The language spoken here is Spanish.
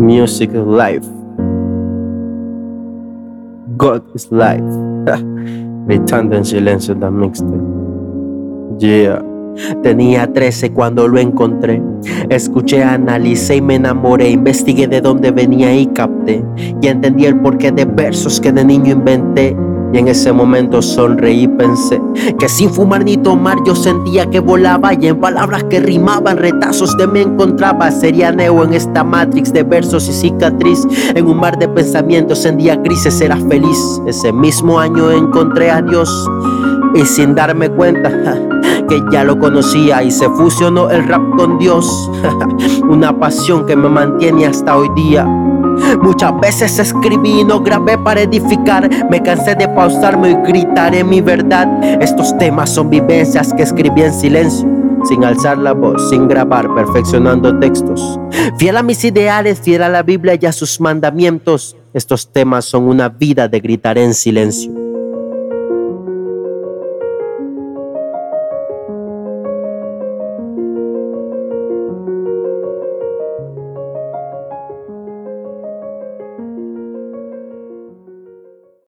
Music is life. God is life. Gritando en silencio la mixtape. Yeah. Tenía 13 cuando lo encontré. Escuché, analicé y me enamoré. Investigué de dónde venía y capté. Y entendí el porqué de versos que de niño inventé. Y en ese momento sonreí y pensé que sin fumar ni tomar yo sentía que volaba y en palabras que rimaban retazos de me encontraba. Sería neo en esta matrix de versos y cicatriz. En un mar de pensamientos en día grises era feliz. Ese mismo año encontré a Dios y sin darme cuenta que ya lo conocía y se fusionó el rap con Dios. Una pasión que me mantiene hasta hoy día. Muchas veces escribí y no grabé para edificar. Me cansé de pausarme y gritaré mi verdad. Estos temas son vivencias que escribí en silencio. Sin alzar la voz, sin grabar, perfeccionando textos. Fiel a mis ideales, fiel a la Biblia y a sus mandamientos. Estos temas son una vida de gritar en silencio.